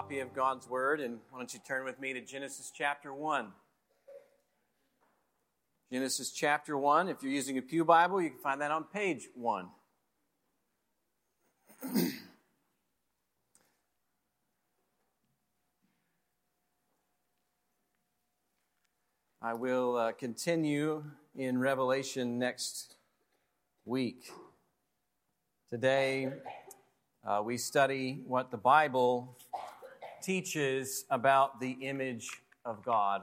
copy of God's Word, and why don't you turn with me to Genesis chapter 1. Genesis chapter 1. If you're using a Pew Bible, you can find that on page 1. I will uh, continue in Revelation next week. Today, uh, we study what the Bible teaches about the image of God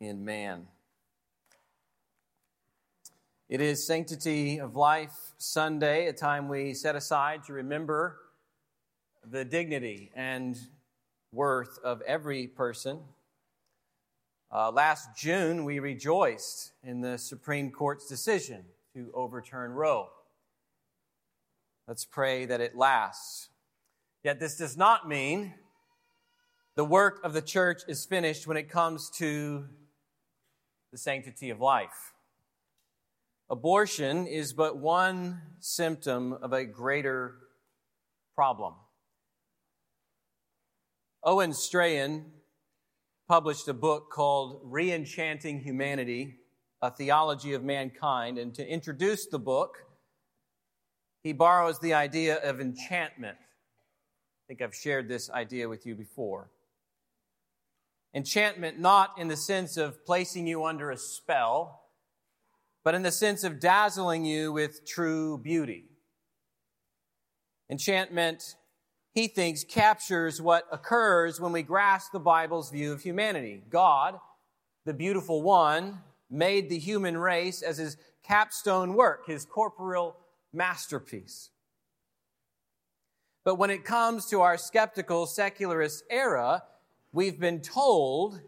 in man. It is Sanctity of Life Sunday, a time we set aside to remember the dignity and worth of every person uh, last June, we rejoiced in the Supreme Court's decision to overturn Roe. Let's pray that it lasts. Yet, this does not mean the work of the church is finished when it comes to the sanctity of life. Abortion is but one symptom of a greater problem. Owen Strachan published a book called Reenchanting Humanity, a Theology of Mankind. And to introduce the book, he borrows the idea of enchantment. I think I've shared this idea with you before. Enchantment, not in the sense of placing you under a spell, but in the sense of dazzling you with true beauty. Enchantment he thinks captures what occurs when we grasp the Bible's view of humanity. God, the beautiful one, made the human race as his capstone work, his corporeal masterpiece. But when it comes to our skeptical secularist era, we've been told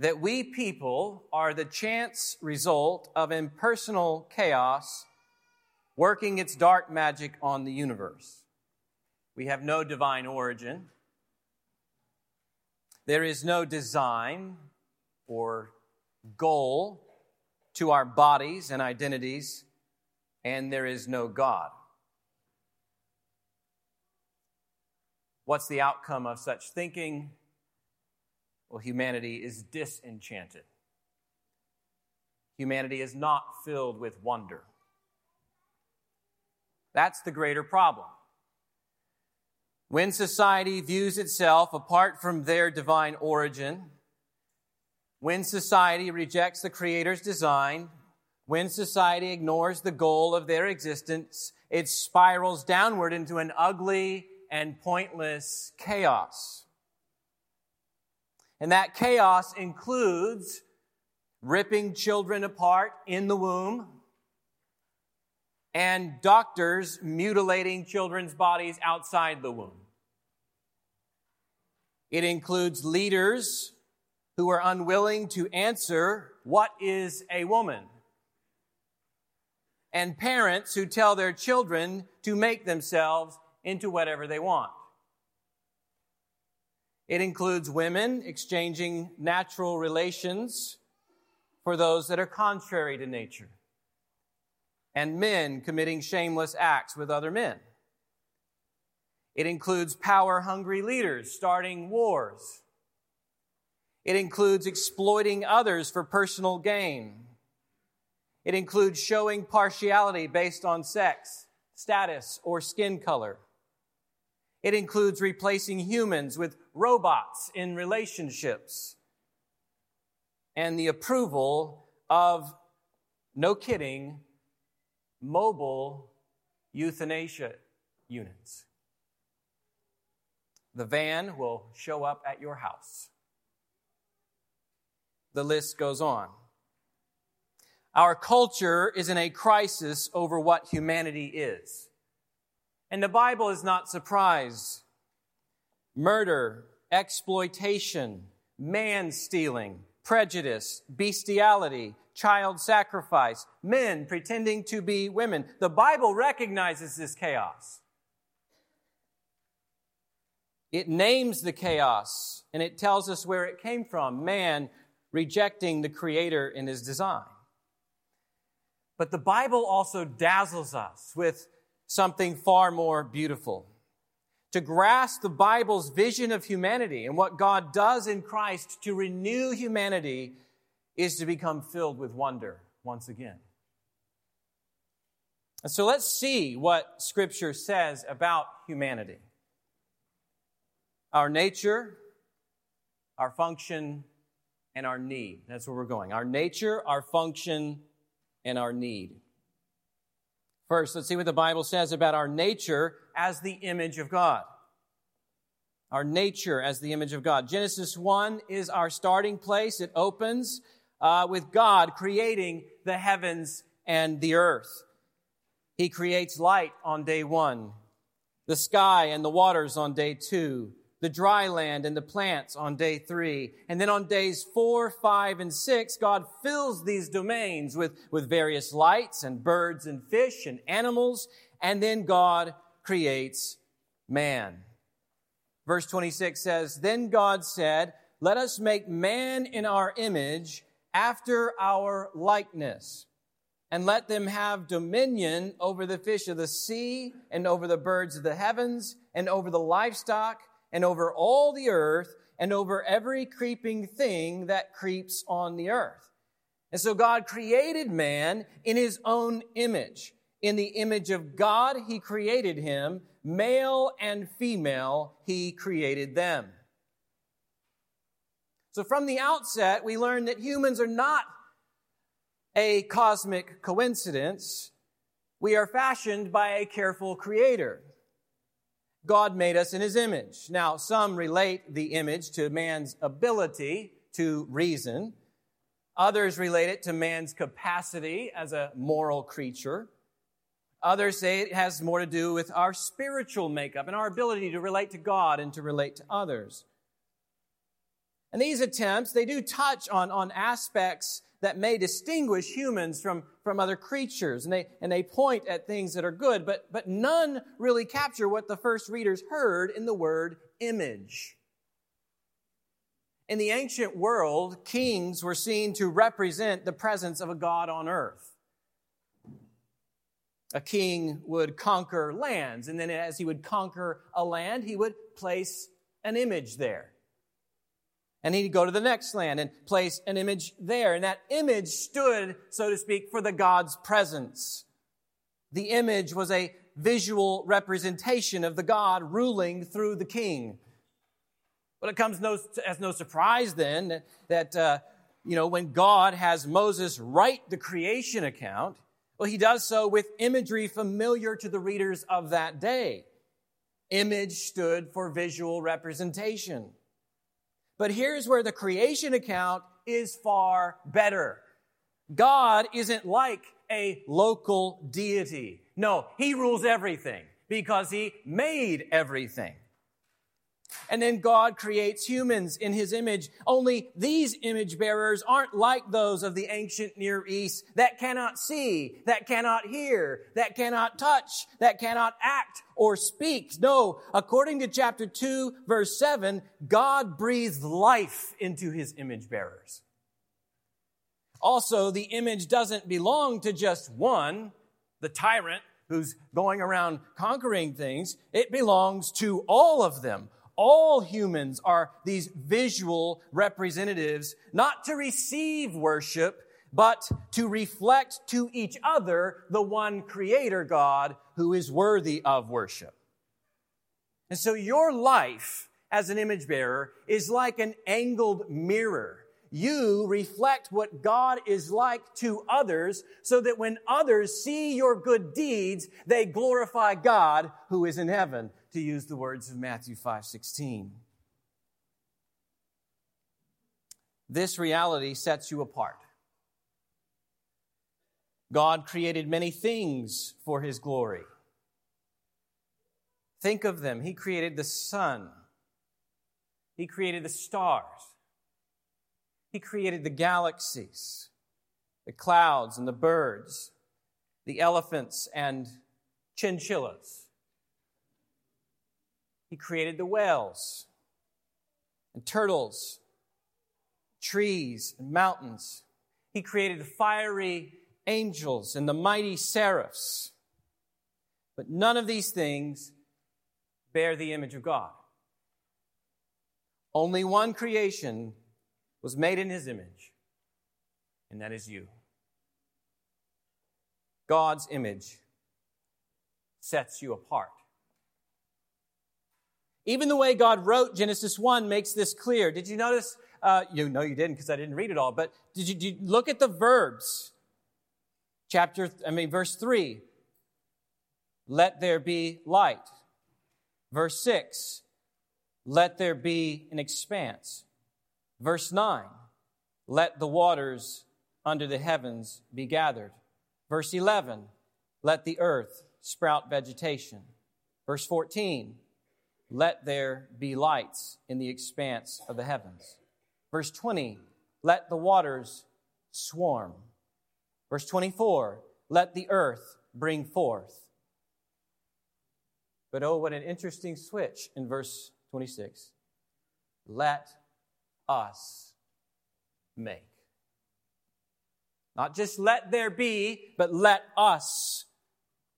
that we people are the chance result of impersonal chaos working its dark magic on the universe. We have no divine origin. There is no design or goal to our bodies and identities, and there is no God. What's the outcome of such thinking? Well, humanity is disenchanted. Humanity is not filled with wonder. That's the greater problem. When society views itself apart from their divine origin, when society rejects the Creator's design, when society ignores the goal of their existence, it spirals downward into an ugly and pointless chaos. And that chaos includes ripping children apart in the womb and doctors mutilating children's bodies outside the womb. It includes leaders who are unwilling to answer, What is a woman? And parents who tell their children to make themselves into whatever they want. It includes women exchanging natural relations for those that are contrary to nature, and men committing shameless acts with other men. It includes power hungry leaders starting wars. It includes exploiting others for personal gain. It includes showing partiality based on sex, status, or skin color. It includes replacing humans with robots in relationships and the approval of, no kidding, mobile euthanasia units. The van will show up at your house. The list goes on. Our culture is in a crisis over what humanity is. And the Bible is not surprised. Murder, exploitation, man stealing, prejudice, bestiality, child sacrifice, men pretending to be women. The Bible recognizes this chaos. It names the chaos and it tells us where it came from man rejecting the Creator in His design. But the Bible also dazzles us with something far more beautiful. to grasp the Bible's vision of humanity and what God does in Christ to renew humanity is to become filled with wonder once again. And so let's see what Scripture says about humanity our nature, our function, and our need. That's where we're going. Our nature, our function, and our need. First, let's see what the Bible says about our nature as the image of God. Our nature as the image of God. Genesis 1 is our starting place. It opens uh, with God creating the heavens and the earth. He creates light on day one, the sky and the waters on day two, the dry land and the plants on day three. And then on days four, five, and six, God fills these domains with, with various lights and birds and fish and animals. And then God creates man. Verse 26 says, Then God said, Let us make man in our image after our likeness and let them have dominion over the fish of the sea and over the birds of the heavens and over the livestock and over all the earth and over every creeping thing that creeps on the earth. And so God created man in his own image. In the image of God, he created him. Male and female, he created them. So from the outset, we learn that humans are not a cosmic coincidence. We are fashioned by a careful creator. God made us in his image. Now, some relate the image to man's ability to reason. Others relate it to man's capacity as a moral creature. Others say it has more to do with our spiritual makeup and our ability to relate to God and to relate to others. And these attempts, they do touch on, on aspects that may distinguish humans from, from other creatures. And they, and they point at things that are good, but, but none really capture what the first readers heard in the word image. In the ancient world, kings were seen to represent the presence of a God on earth. A king would conquer lands, and then as he would conquer a land, he would place an image there. And he'd go to the next land and place an image there. And that image stood, so to speak, for the God's presence. The image was a visual representation of the God ruling through the king. But it comes no, as no surprise then that, uh, you know, when God has Moses write the creation account, well, he does so with imagery familiar to the readers of that day. Image stood for visual representation. But here's where the creation account is far better. God isn't like a local deity. No, He rules everything because He made everything. And then God creates humans in his image. Only these image bearers aren't like those of the ancient Near East that cannot see, that cannot hear, that cannot touch, that cannot act or speak. No, according to chapter 2, verse 7, God breathed life into his image bearers. Also, the image doesn't belong to just one, the tyrant who's going around conquering things. It belongs to all of them all humans are these visual representatives, not to receive worship, but to reflect to each other the one creator God who is worthy of worship. And so your life as an image bearer is like an angled mirror. You reflect what God is like to others so that when others see your good deeds, they glorify God who is in heaven to use the words of Matthew 5:16. This reality sets you apart. God created many things for his glory. Think of them. He created the sun. He created the stars. He created the galaxies, the clouds and the birds, the elephants and chinchillas. He created the whales and turtles, trees and mountains. He created the fiery angels and the mighty seraphs. But none of these things bear the image of God. Only one creation was made in his image, and that is you. God's image sets you apart. Even the way God wrote Genesis 1 makes this clear. Did you notice? Uh, you know you didn't because I didn't read it all, but did you, did you look at the verbs? Chapter, I mean, verse 3. Let there be light. Verse 6. Let there be an expanse. Verse 9. Let the waters under the heavens be gathered. Verse 11. Let the earth sprout vegetation. Verse 14 let there be lights in the expanse of the heavens. Verse 20, let the waters swarm. Verse 24, let the earth bring forth. But oh, what an interesting switch in verse 26. Let us make. Not just let there be, but let us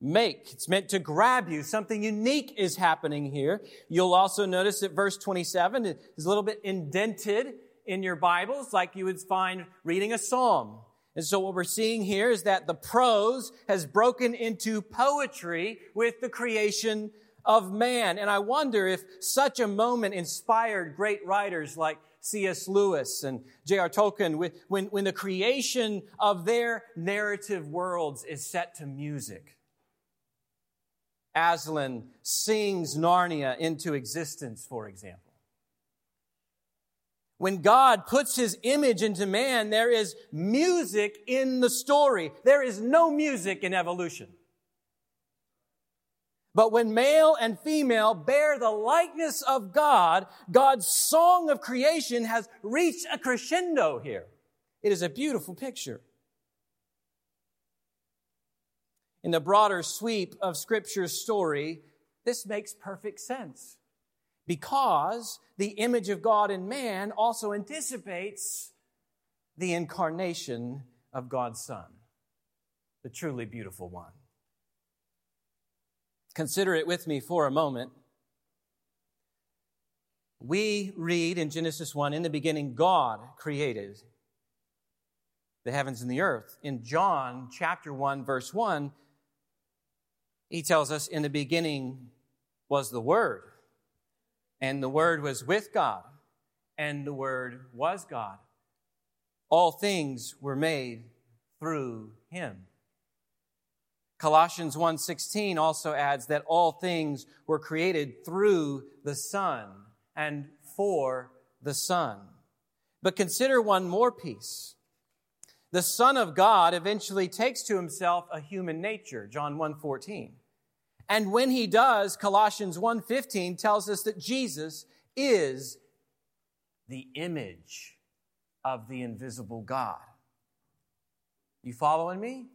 make. It's meant to grab you. Something unique is happening here. You'll also notice that verse 27 is a little bit indented in your Bibles, like you would find reading a psalm. And so what we're seeing here is that the prose has broken into poetry with the creation of man. And I wonder if such a moment inspired great writers like C.S. Lewis and J.R. Tolkien when, when the creation of their narrative worlds is set to music. Aslan sings Narnia into existence, for example. When God puts his image into man, there is music in the story. There is no music in evolution. But when male and female bear the likeness of God, God's song of creation has reached a crescendo here. It is a beautiful picture. In the broader sweep of Scripture's story, this makes perfect sense. Because the image of God in man also anticipates the incarnation of God's Son, the truly beautiful one. Consider it with me for a moment. We read in Genesis 1 in the beginning, God created the heavens and the earth. In John chapter 1, verse 1, he tells us in the beginning was the Word, and the Word was with God, and the Word was God. All things were made through him. Colossians 1:16 also adds that all things were created through the Son and for the Son. But consider one more piece. The Son of God eventually takes to himself a human nature, John 1:14. And when he does, Colossians 1:15 tells us that Jesus is the image of the invisible God. You following me?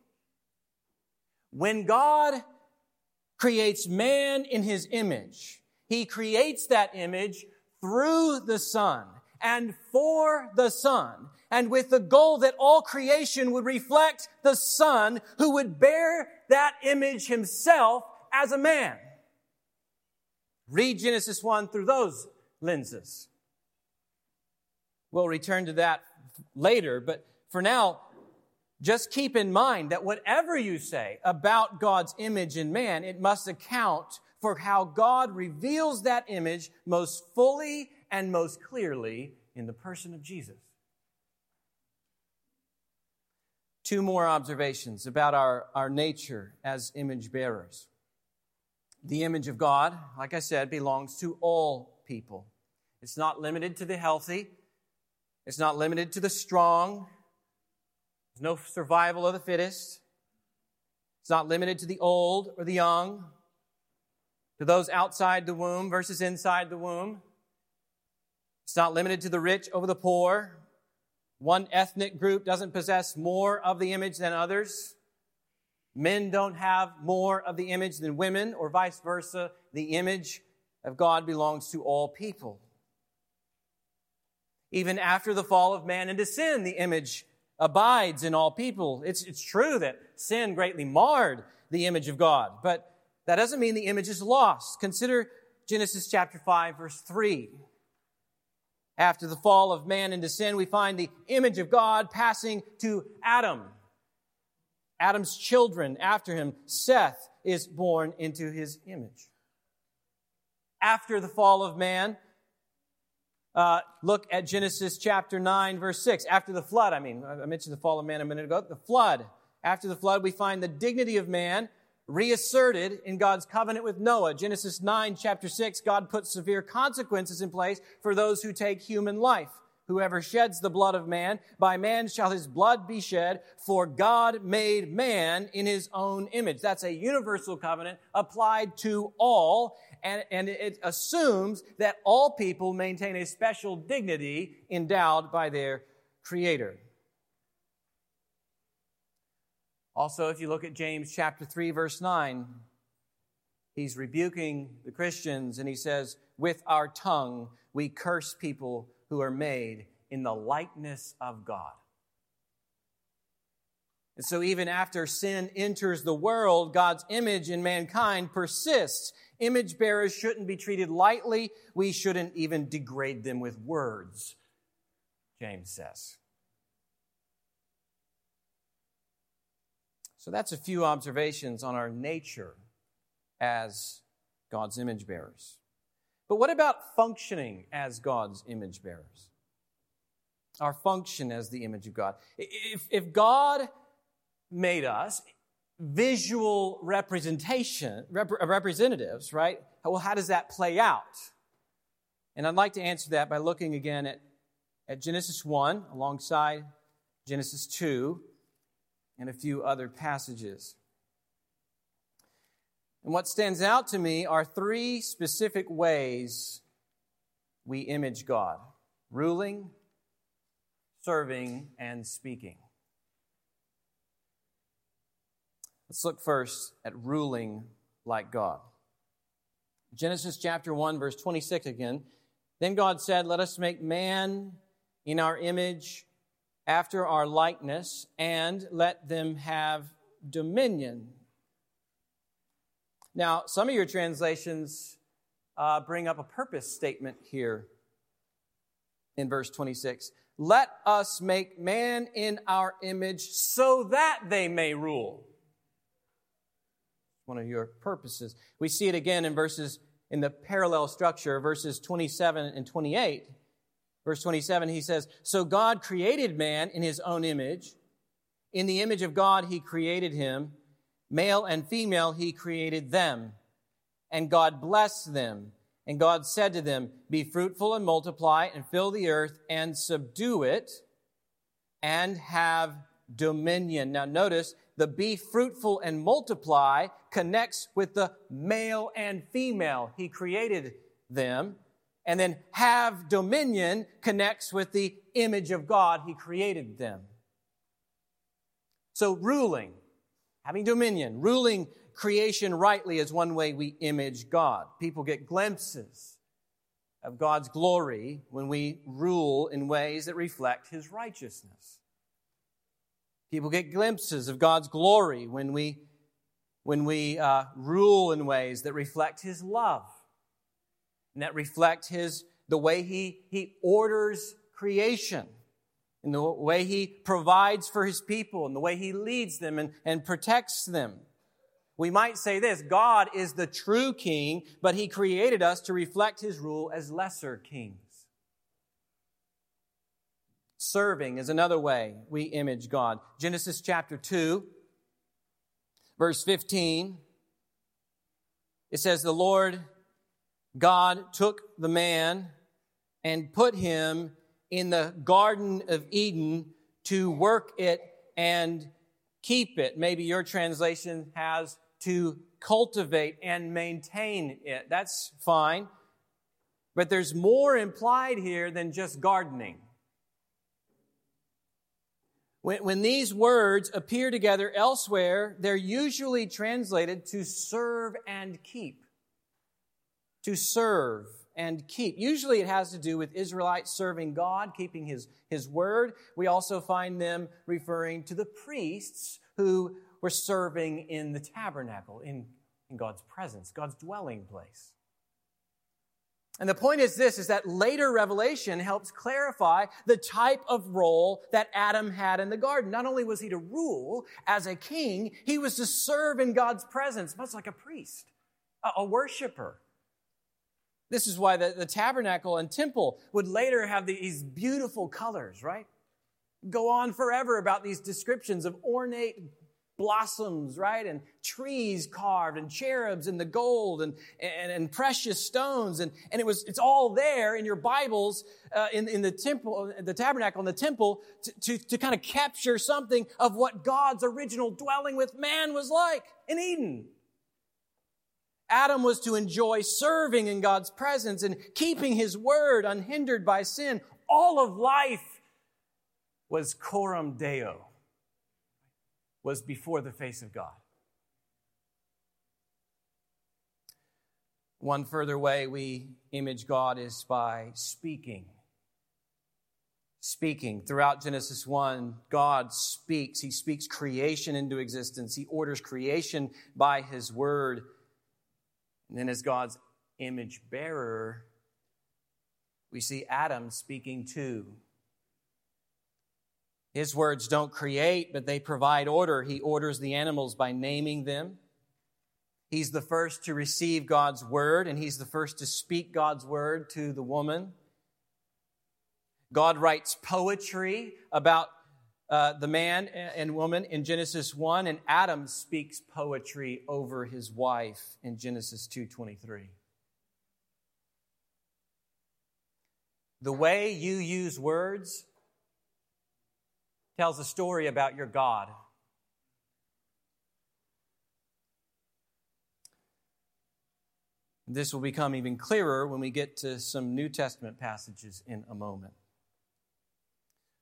When God creates man in his image, he creates that image through the Son and for the Son, and with the goal that all creation would reflect the Son who would bear that image himself as a man. Read Genesis 1 through those lenses. We'll return to that later, but for now, just keep in mind that whatever you say about God's image in man, it must account for how God reveals that image most fully and most clearly in the person of Jesus. Two more observations about our, our nature as image bearers. The image of God, like I said, belongs to all people. It's not limited to the healthy. It's not limited to the strong. There's no survival of the fittest. It's not limited to the old or the young, to those outside the womb versus inside the womb. It's not limited to the rich over the poor. One ethnic group doesn't possess more of the image than others. Men don't have more of the image than women, or vice versa. The image of God belongs to all people. Even after the fall of man into sin, the image abides in all people. It's, it's true that sin greatly marred the image of God, but that doesn't mean the image is lost. Consider Genesis chapter 5, verse 3. After the fall of man into sin, we find the image of God passing to Adam. Adam's children after him, Seth, is born into his image. After the fall of man, uh, look at Genesis chapter 9, verse 6. After the flood, I mean, I mentioned the fall of man a minute ago. The flood. After the flood, we find the dignity of man reasserted in God's covenant with Noah. Genesis 9, chapter 6, God puts severe consequences in place for those who take human life. Whoever sheds the blood of man, by man shall his blood be shed, for God made man in his own image. That's a universal covenant applied to all, and, and it assumes that all people maintain a special dignity endowed by their Creator. Also, if you look at James chapter 3, verse 9, he's rebuking the Christians and he says, With our tongue we curse people who are made in the likeness of God. And so, even after sin enters the world, God's image in mankind persists. Image bearers shouldn't be treated lightly. We shouldn't even degrade them with words, James says. So that's a few observations on our nature as God's image bearers. But what about functioning as God's image bearers? Our function as the image of God. If, if God made us visual representation, rep- representatives, right? Well, how does that play out? And I'd like to answer that by looking again at, at Genesis 1 alongside Genesis 2 and a few other passages. And what stands out to me are three specific ways we image God ruling, serving, and speaking. Let's look first at ruling like God. Genesis chapter 1, verse 26 again. Then God said, Let us make man in our image after our likeness, and let them have dominion. Now, some of your translations uh, bring up a purpose statement here in verse 26. Let us make man in our image so that they may rule. One of your purposes. We see it again in verses in the parallel structure, verses 27 and 28. Verse 27, he says, So God created man in his own image. In the image of God, he created him. Male and female, he created them. And God blessed them. And God said to them, Be fruitful and multiply and fill the earth and subdue it and have dominion. Now notice the be fruitful and multiply connects with the male and female. He created them. And then have dominion connects with the image of God. He created them. So ruling, having dominion, ruling creation rightly is one way we image God. People get glimpses of God's glory when we rule in ways that reflect His righteousness. People get glimpses of God's glory when we, when we uh, rule in ways that reflect His love and that reflect his the way he, he orders creation and the way he provides for his people and the way he leads them and, and protects them. We might say this God is the true king, but he created us to reflect his rule as lesser kings. Serving is another way we image God. Genesis chapter 2, verse 15, it says, The Lord God took the man and put him in the Garden of Eden to work it and keep it. Maybe your translation has to cultivate and maintain it. That's fine. But there's more implied here than just gardening. When, when, these words appear together elsewhere, they're usually translated to serve and keep to serve and keep. Usually it has to do with Israelites serving God, keeping his, his word. We also find them referring to the priests who were serving in the tabernacle, in, in God's presence, God's dwelling place. And the point is this, is that later revelation helps clarify the type of role that Adam had in the garden. Not only was he to rule as a king, he was to serve in God's presence, much like a priest, a, a worshiper. This is why the, the tabernacle and temple would later have these beautiful colors, right? Go on forever about these descriptions of ornate blossoms, right? And trees carved and cherubs and the gold and, and, and precious stones. And, and it was, it's all there in your Bibles, uh, in, in the temple, the tabernacle and the temple to, to, to kind of capture something of what God's original dwelling with man was like in Eden. Adam was to enjoy serving in God's presence and keeping his word unhindered by sin. All of life was coram deo was before the face of God. One further way we image God is by speaking. Speaking. Throughout Genesis 1, God speaks. He speaks creation into existence. He orders creation by His word. And then, as God's image bearer, we see Adam speaking too. His words don't create, but they provide order. He orders the animals by naming them. He's the first to receive God's word, and he's the first to speak God's word to the woman. God writes poetry about uh, the man and woman in Genesis 1, and Adam speaks poetry over his wife in Genesis 2.23. The way you use words tells a story about your God. This will become even clearer when we get to some New Testament passages in a moment.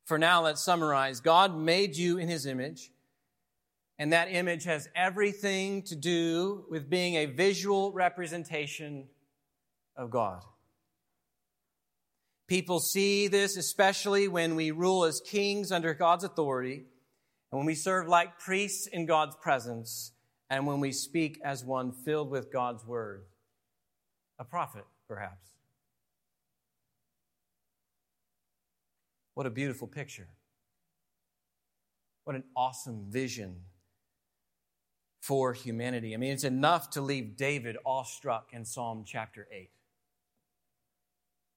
For now, let's summarize. God made you in his image, and that image has everything to do with being a visual representation of God. People see this especially when we rule as kings under God's authority, and when we serve like priests in God's presence, and when we speak as one filled with God's word. A prophet, perhaps. What a beautiful picture. What an awesome vision for humanity. I mean, it's enough to leave David awestruck in Psalm chapter 8.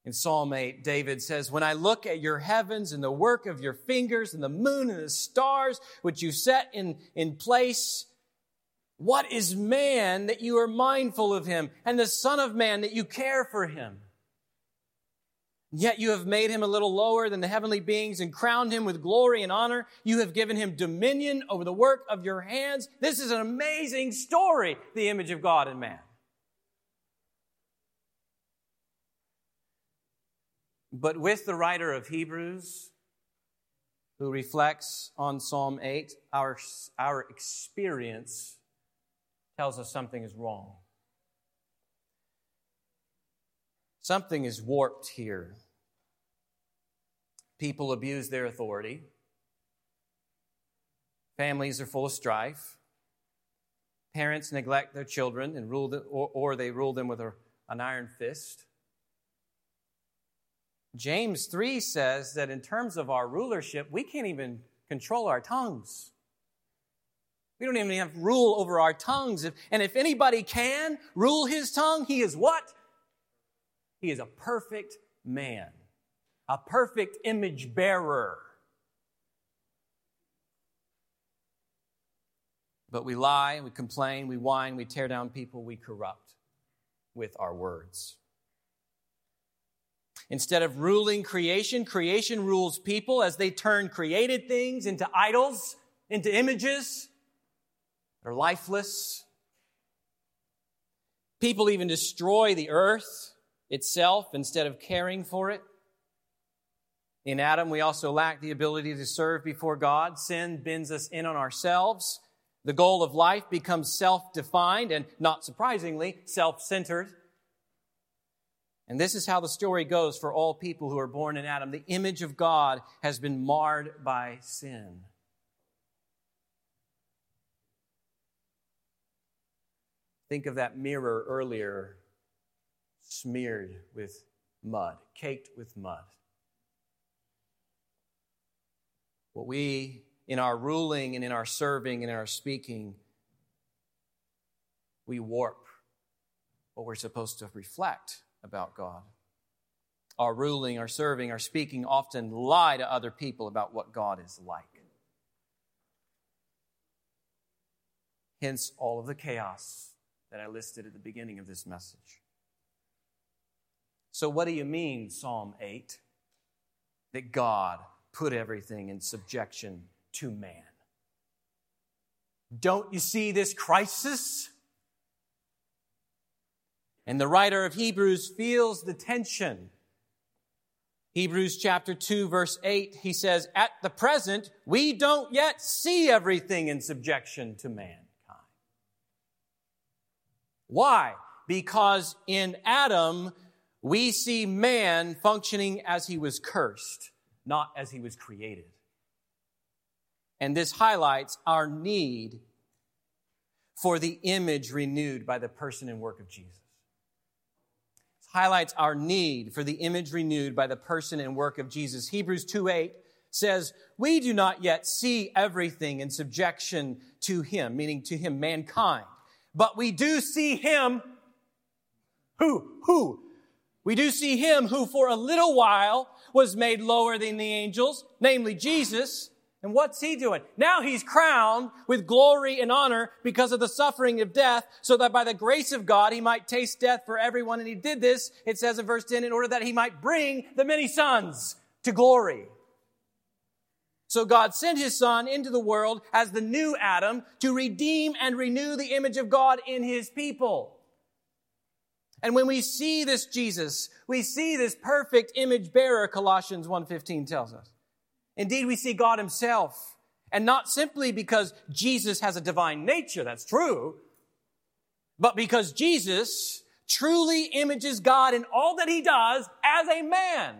In Psalm 8, David says, When I look at your heavens and the work of your fingers and the moon and the stars, which you set in, in place, what is man that you are mindful of him, and the Son of Man that you care for him? Yet you have made him a little lower than the heavenly beings and crowned him with glory and honor. You have given him dominion over the work of your hands. This is an amazing story, the image of God in man. But with the writer of Hebrews, who reflects on Psalm 8, our, our experience tells us something is wrong. Something is warped here. People abuse their authority. Families are full of strife. Parents neglect their children and rule them, or, or they rule them with a, an iron fist. James 3 says that in terms of our rulership, we can't even control our tongues. We don't even have rule over our tongues. And if anybody can rule his tongue, he is what? He is a perfect man, a perfect image bearer. But we lie, we complain, we whine, we tear down people, we corrupt with our words. Instead of ruling creation, creation rules people as they turn created things into idols, into images. that are lifeless. People even destroy the earth itself instead of caring for it. In Adam, we also lack the ability to serve before God. Sin bends us in on ourselves. The goal of life becomes self defined and, not surprisingly, self centered. And this is how the story goes for all people who are born in Adam. The image of God has been marred by sin. Think of that mirror earlier smeared with mud, caked with mud. What we, in our ruling and in our serving and in our speaking, we warp what we're supposed to reflect about God. Our ruling, our serving, our speaking often lie to other people about what God is like. Hence, all of the chaos that I listed at the beginning of this message. So, what do you mean, Psalm 8? That God put everything in subjection to man. Don't you see this crisis? And the writer of Hebrews feels the tension. Hebrews chapter 2, verse 8, he says, At the present, we don't yet see everything in subjection to mankind. Why? Because in Adam, we see man functioning as he was cursed, not as he was created. And this highlights our need for the image renewed by the person and work of Jesus. It highlights our need for the image renewed by the person and work of Jesus. Hebrews 2 8 says, We do not yet see everything in subjection to him, meaning to him, mankind, but we do see him. Who? Who? We do see him who for a little while was made lower than the angels, namely Jesus. And what's he doing? Now he's crowned with glory and honor because of the suffering of death, so that by the grace of God he might taste death for everyone. And he did this, it says in verse 10, in order that he might bring the many sons to glory. So God sent his son into the world as the new Adam to redeem and renew the image of God in his people. And when we see this Jesus, we see this perfect image bearer, Colossians 1.15 tells us. Indeed, we see God himself. And not simply because Jesus has a divine nature, that's true, but because Jesus truly images God in all that he does as a man.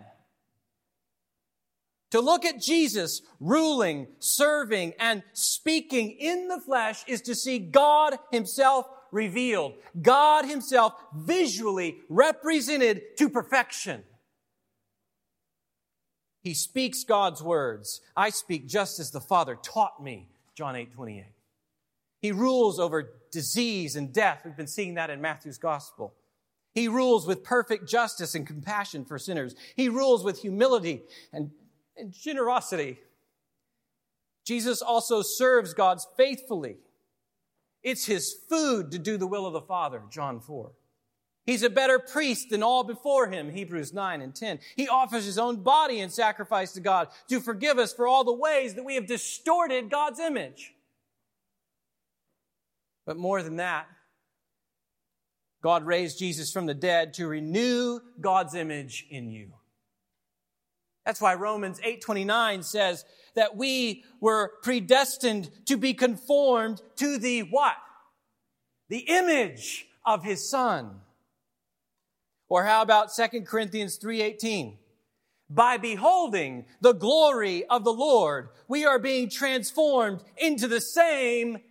To look at Jesus ruling, serving, and speaking in the flesh is to see God himself revealed. God himself visually represented to perfection. He speaks God's words. I speak just as the Father taught me. John 8, 28. He rules over disease and death. We've been seeing that in Matthew's gospel. He rules with perfect justice and compassion for sinners. He rules with humility and, and generosity. Jesus also serves God faithfully. It's his food to do the will of the Father, John 4. He's a better priest than all before him, Hebrews 9 and 10. He offers his own body in sacrifice to God to forgive us for all the ways that we have distorted God's image. But more than that, God raised Jesus from the dead to renew God's image in you. That's why Romans 8:29 says that we were predestined to be conformed to the what? The image of his son. Or how about 2 Corinthians 3:18? By beholding the glory of the Lord, we are being transformed into the same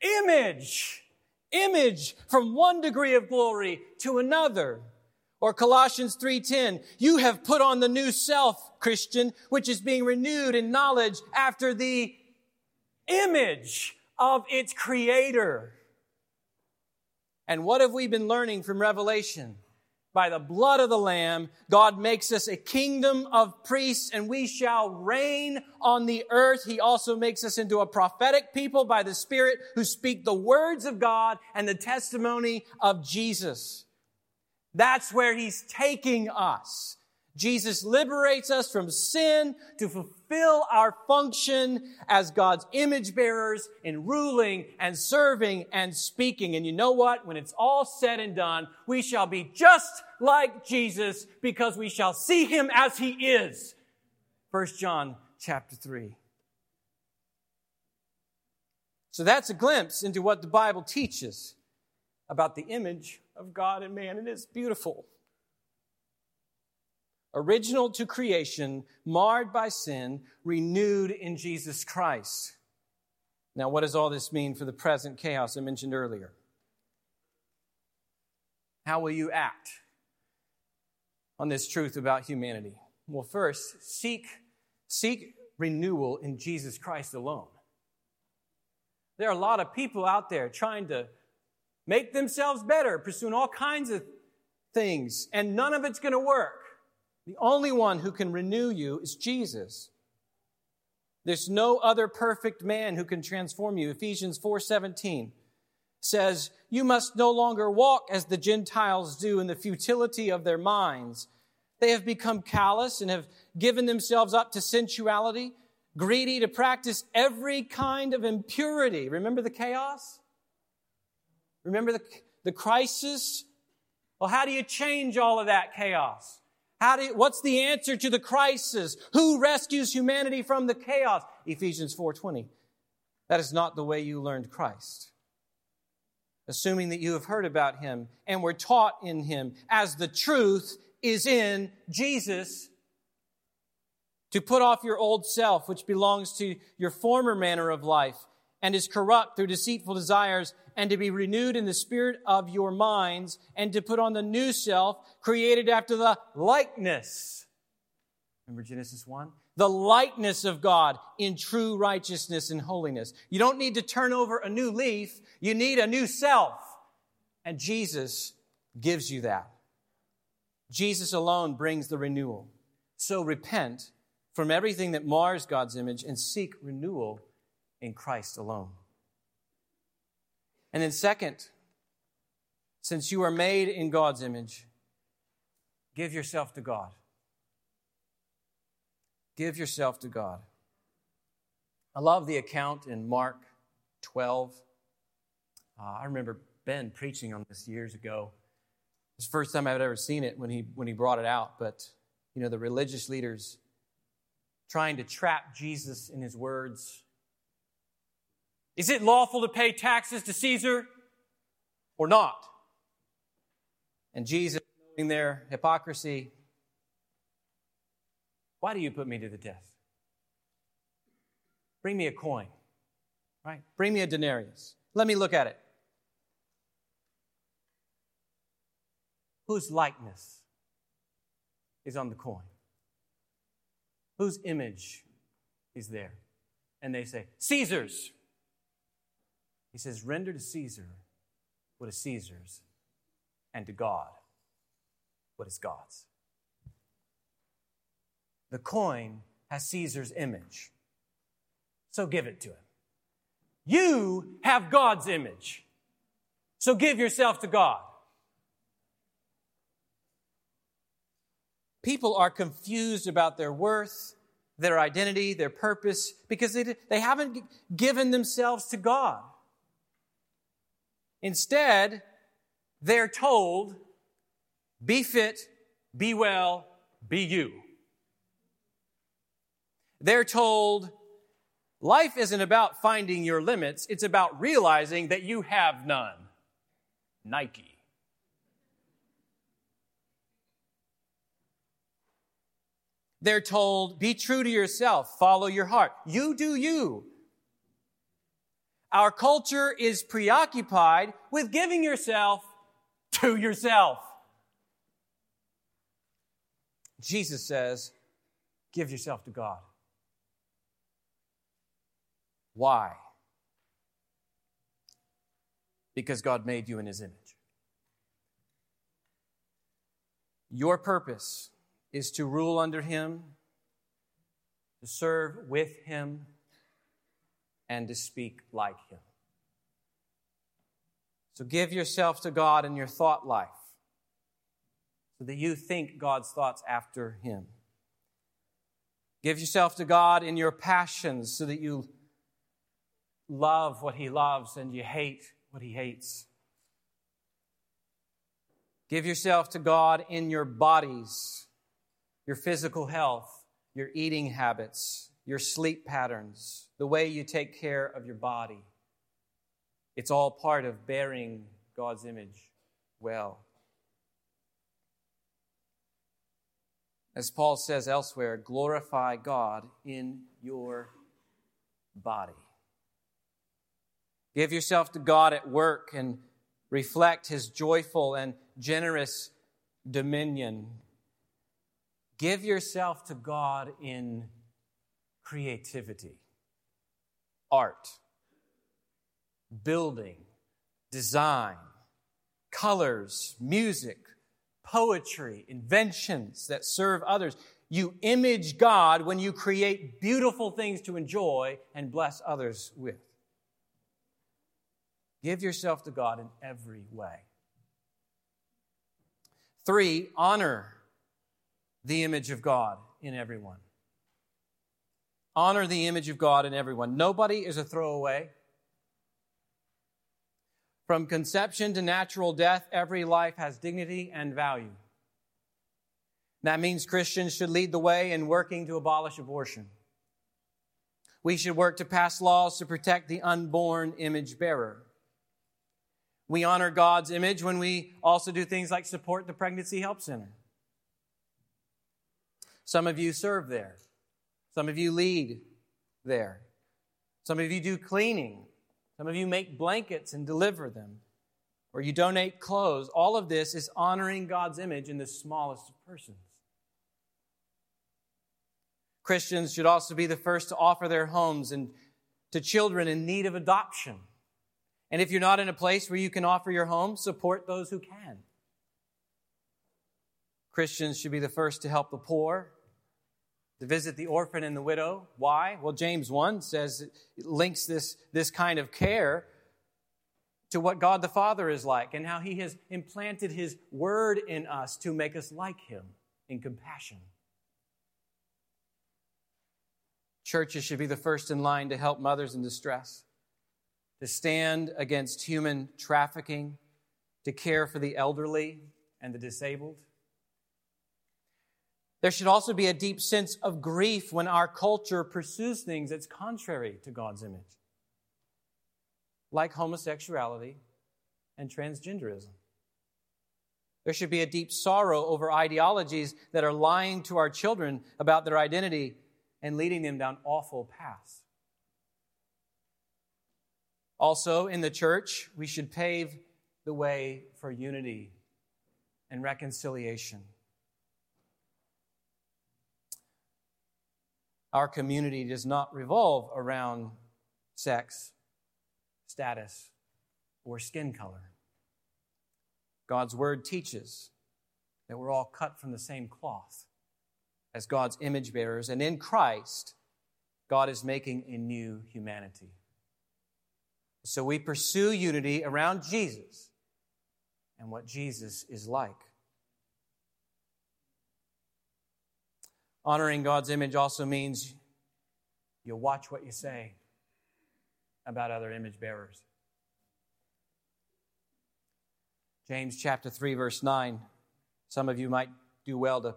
image. Image from one degree of glory to another. Or Colossians 3:10, you have put on the new self, Christian, which is being renewed in knowledge after the image of its creator. And what have we been learning from Revelation? By the blood of the Lamb, God makes us a kingdom of priests and we shall reign on the earth. He also makes us into a prophetic people by the Spirit who speak the words of God and the testimony of Jesus. That's where he's taking us. Jesus liberates us from sin to fulfill our function as God's image bearers in ruling and serving and speaking. And you know what? When it's all said and done, we shall be just like Jesus because we shall see him as he is. 1 John chapter 3. So that's a glimpse into what the Bible teaches about the image of God and man, and it's beautiful. Original to creation, marred by sin, renewed in Jesus Christ. Now, what does all this mean for the present chaos I mentioned earlier? How will you act on this truth about humanity? Well, first, seek, seek renewal in Jesus Christ alone. There are a lot of people out there trying to make themselves better, pursuing all kinds of things, and none of it's going to work. The only one who can renew you is Jesus. There's no other perfect man who can transform you. Ephesians 4:17 says, "You must no longer walk as the Gentiles do in the futility of their minds. They have become callous and have given themselves up to sensuality, greedy to practice every kind of impurity." Remember the chaos? Remember the, the crisis? Well, how do you change all of that chaos? How do you, what's the answer to the crisis? Who rescues humanity from the chaos? Ephesians 4:20. That is not the way you learned Christ. Assuming that you have heard about him and were taught in him as the truth is in Jesus to put off your old self which belongs to your former manner of life and is corrupt through deceitful desires, and to be renewed in the spirit of your minds, and to put on the new self, created after the likeness. Remember Genesis 1? The likeness of God in true righteousness and holiness. You don't need to turn over a new leaf, you need a new self. And Jesus gives you that. Jesus alone brings the renewal. So repent from everything that mars God's image and seek renewal in Christ alone. And then, second, since you are made in God's image, give yourself to God. Give yourself to God. I love the account in Mark 12. Uh, I remember Ben preaching on this years ago. It's the first time I've ever seen it when he, when he brought it out. But, you know, the religious leaders trying to trap Jesus in his words, is it lawful to pay taxes to Caesar or not? And Jesus, knowing their hypocrisy, why do you put me to the test? Bring me a coin, right? Bring me a denarius. Let me look at it. Whose likeness is on the coin? Whose image is there? And they say, Caesar's. He says, Render to Caesar what is Caesar's, and to God what is God's. The coin has Caesar's image, so give it to him. You have God's image, so give yourself to God. People are confused about their worth, their identity, their purpose, because they, they haven't given themselves to God. Instead, they're told, be fit, be well, be you. They're told, life isn't about finding your limits, it's about realizing that you have none. Nike. They're told, be true to yourself, follow your heart. You do you. Our culture is preoccupied with giving yourself to yourself. Jesus says, give yourself to God. Why? Because God made you in His image. Your purpose is to rule under Him, to serve with Him, and to speak like Him. So give yourself to God in your thought life so that you think God's thoughts after Him. Give yourself to God in your passions so that you love what He loves and you hate what He hates. Give yourself to God in your bodies, your physical health, your eating habits, your sleep patterns, the way you take care of your body. It's all part of bearing God's image well. As Paul says elsewhere, glorify God in your body. Give yourself to God at work and reflect his joyful and generous dominion. Give yourself to God in creativity, art, building, design, colors, music, poetry, inventions that serve others. You image God when you create beautiful things to enjoy and bless others with. Give yourself to God in every way. Three, honor the image of God in everyone. Honor the image of God in everyone. Nobody is a throwaway. From conception to natural death, every life has dignity and value. That means Christians should lead the way in working to abolish abortion. We should work to pass laws to protect the unborn image bearer. We honor God's image when we also do things like support the Pregnancy Help Center. Some of you serve there. Some of you lead there. Some of you do cleaning. Some of you make blankets and deliver them. Or you donate clothes. All of this is honoring God's image in the smallest of persons. Christians should also be the first to offer their homes and to children in need of adoption. And if you're not in a place where you can offer your home, support those who can. Christians should be the first to help the poor, to visit the orphan and the widow. Why? Well, James 1 says it links this, this kind of care to what God the Father is like and how he has implanted his word in us to make us like him in compassion. Churches should be the first in line to help mothers in distress, to stand against human trafficking, to care for the elderly and the disabled. There should also be a deep sense of grief when our culture pursues things that's contrary to God's image, like homosexuality and transgenderism. There should be a deep sorrow over ideologies that are lying to our children about their identity and leading them down awful paths. Also, in the church, we should pave the way for unity and reconciliation. Our community does not revolve around sex, status, or skin color. God's word teaches that we're all cut from the same cloth as God's image bearers, and in Christ, God is making a new humanity. So we pursue unity around Jesus and what Jesus is like. Honoring God's image also means you watch what you say about other image bearers. James chapter 3 verse 9. Some of you might do well to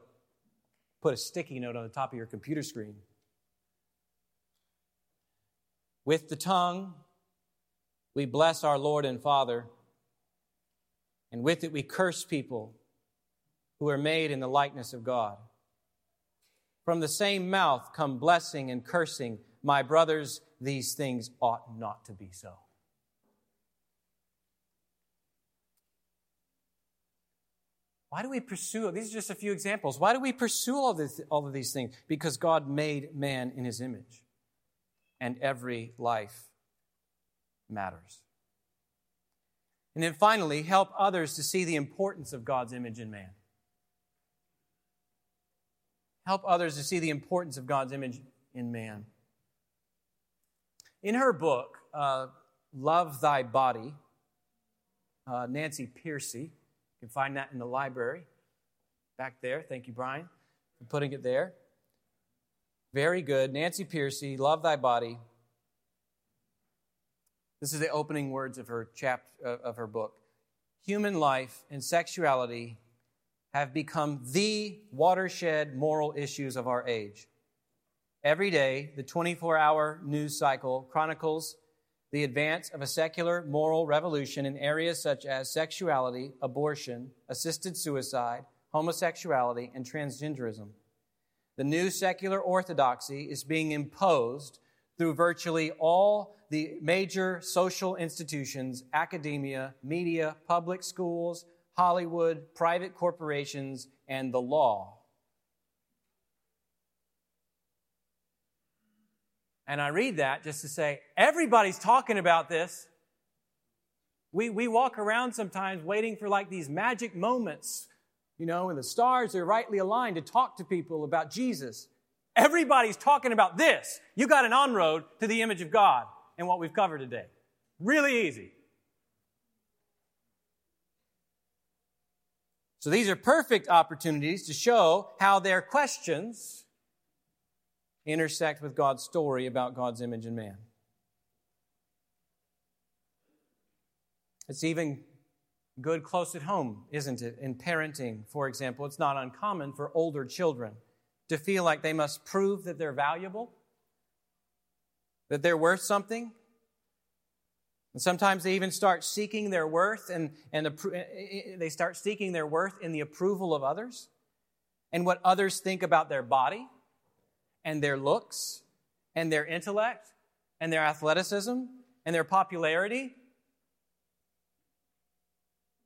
put a sticky note on the top of your computer screen. With the tongue, we bless our Lord and Father, and with it we curse people who are made in the likeness of God. From the same mouth come blessing and cursing. My brothers, these things ought not to be so. Why do we pursue? These are just a few examples. Why do we pursue all of, this, all of these things? Because God made man in his image, and every life matters. And then finally, help others to see the importance of God's image in man. Help others to see the importance of God's image in man. In her book, uh, Love Thy Body, uh, Nancy you can find that in the library back there. Thank you, Brian, for putting it there. Very good. Nancy Pearcey, Love Thy Body. This is the opening words of her chap uh, of her book. Human life and sexuality have become the watershed moral issues of our age. Every day, the 24 hour news cycle chronicles the advance of a secular moral revolution in areas such as sexuality, abortion, assisted suicide, homosexuality, and transgenderism. The new secular orthodoxy is being imposed through virtually all the major social institutions, academia, media, public schools, Hollywood, private corporations, and the law. And I read that just to say, everybody's talking about this. We, we walk around sometimes waiting for like these magic moments, you know, and the stars are rightly aligned to talk to people about Jesus. Everybody's talking about this. You got an on road to the image of God and what we've covered today. Really easy. So these are perfect opportunities to show how their questions intersect with God's story about God's image in man. It's even good close at home, isn't it? In parenting, for example, it's not uncommon for older children to feel like they must prove that they're valuable, that they're worth something. And sometimes they even start seeking their worth and, and eh, eh, eh, they start seeking their worth in the approval of others and what others think about their body and their looks and their intellect and their athleticism and their popularity.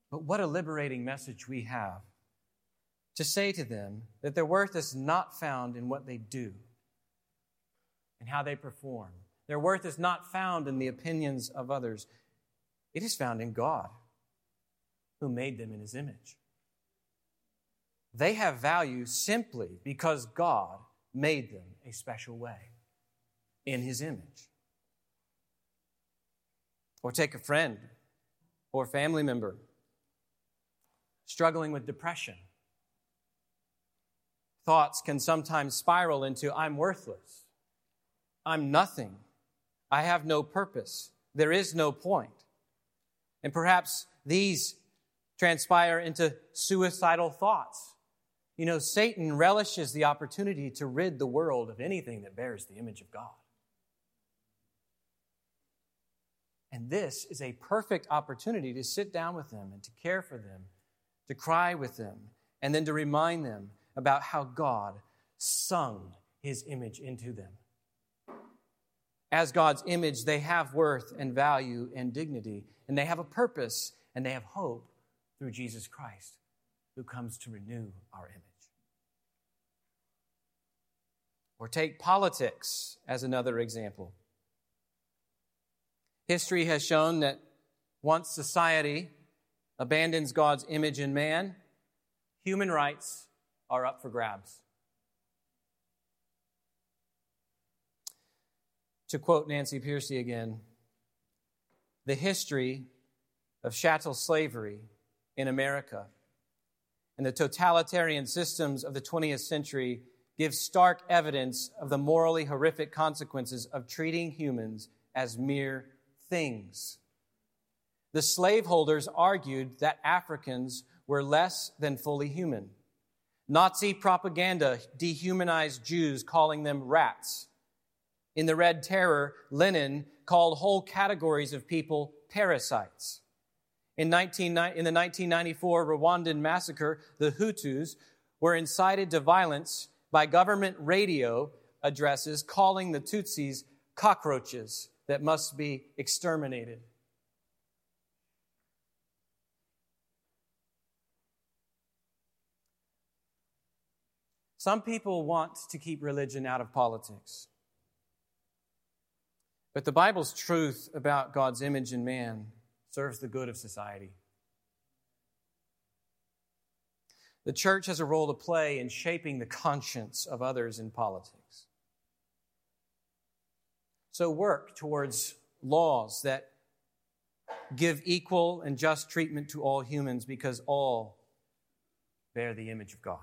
But what a liberating message we have to say to them that their worth is not found in what they do and how they perform. Their worth is not found in the opinions of others. It is found in God, who made them in his image. They have value simply because God made them a special way in his image. Or take a friend or family member struggling with depression. Thoughts can sometimes spiral into I'm worthless, I'm nothing, I have no purpose, there is no point. And perhaps these transpire into suicidal thoughts you know, Satan relishes the opportunity to rid the world of anything that bears the image of God. And this is a perfect opportunity to sit down with them and to care for them, to cry with them, and then to remind them about how God sung his image into them. As God's image, they have worth and value and dignity, and they have a purpose and they have hope through Jesus Christ, who comes to renew our image. Or take politics as another example. History has shown that once society abandons God's image in man, human rights are up for grabs. To quote Nancy Pearcey again, the history of chattel slavery in America and the totalitarian systems of the 20th century gives stark evidence of the morally horrific consequences of treating humans as mere things. The slaveholders argued that Africans were less than fully human. Nazi propaganda dehumanized Jews, calling them rats. In the Red Terror, Lenin called whole categories of people parasites. In, 19, in the 1994 Rwandan massacre, the Hutus were incited to violence by government radio addresses calling the Tutsis cockroaches that must be exterminated. Some people want to keep religion out of politics. But the Bible's truth about God's image in man serves the good of society. The church has a role to play in shaping the conscience of others in politics. So work towards laws that give equal and just treatment to all humans because all bear the image of God.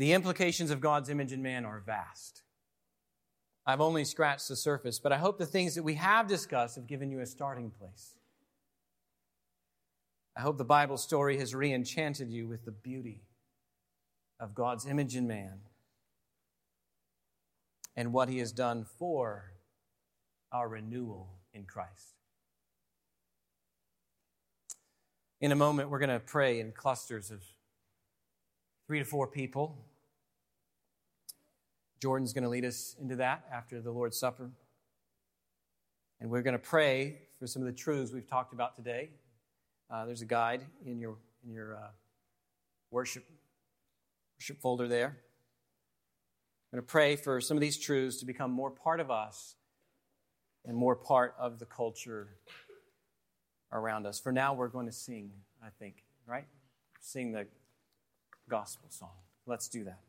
The implications of God's image in man are vast. I've only scratched the surface, but I hope the things that we have discussed have given you a starting place. I hope the Bible story has re enchanted you with the beauty of God's image in man and what he has done for our renewal in Christ. In a moment, we're going to pray in clusters of three to four people. Jordan's going to lead us into that after the Lord's Supper. And we're going to pray for some of the truths we've talked about today. Uh, there's a guide in your, in your uh, worship, worship folder there. I'm going to pray for some of these truths to become more part of us and more part of the culture around us. For now, we're going to sing, I think, right? Sing the gospel song. Let's do that.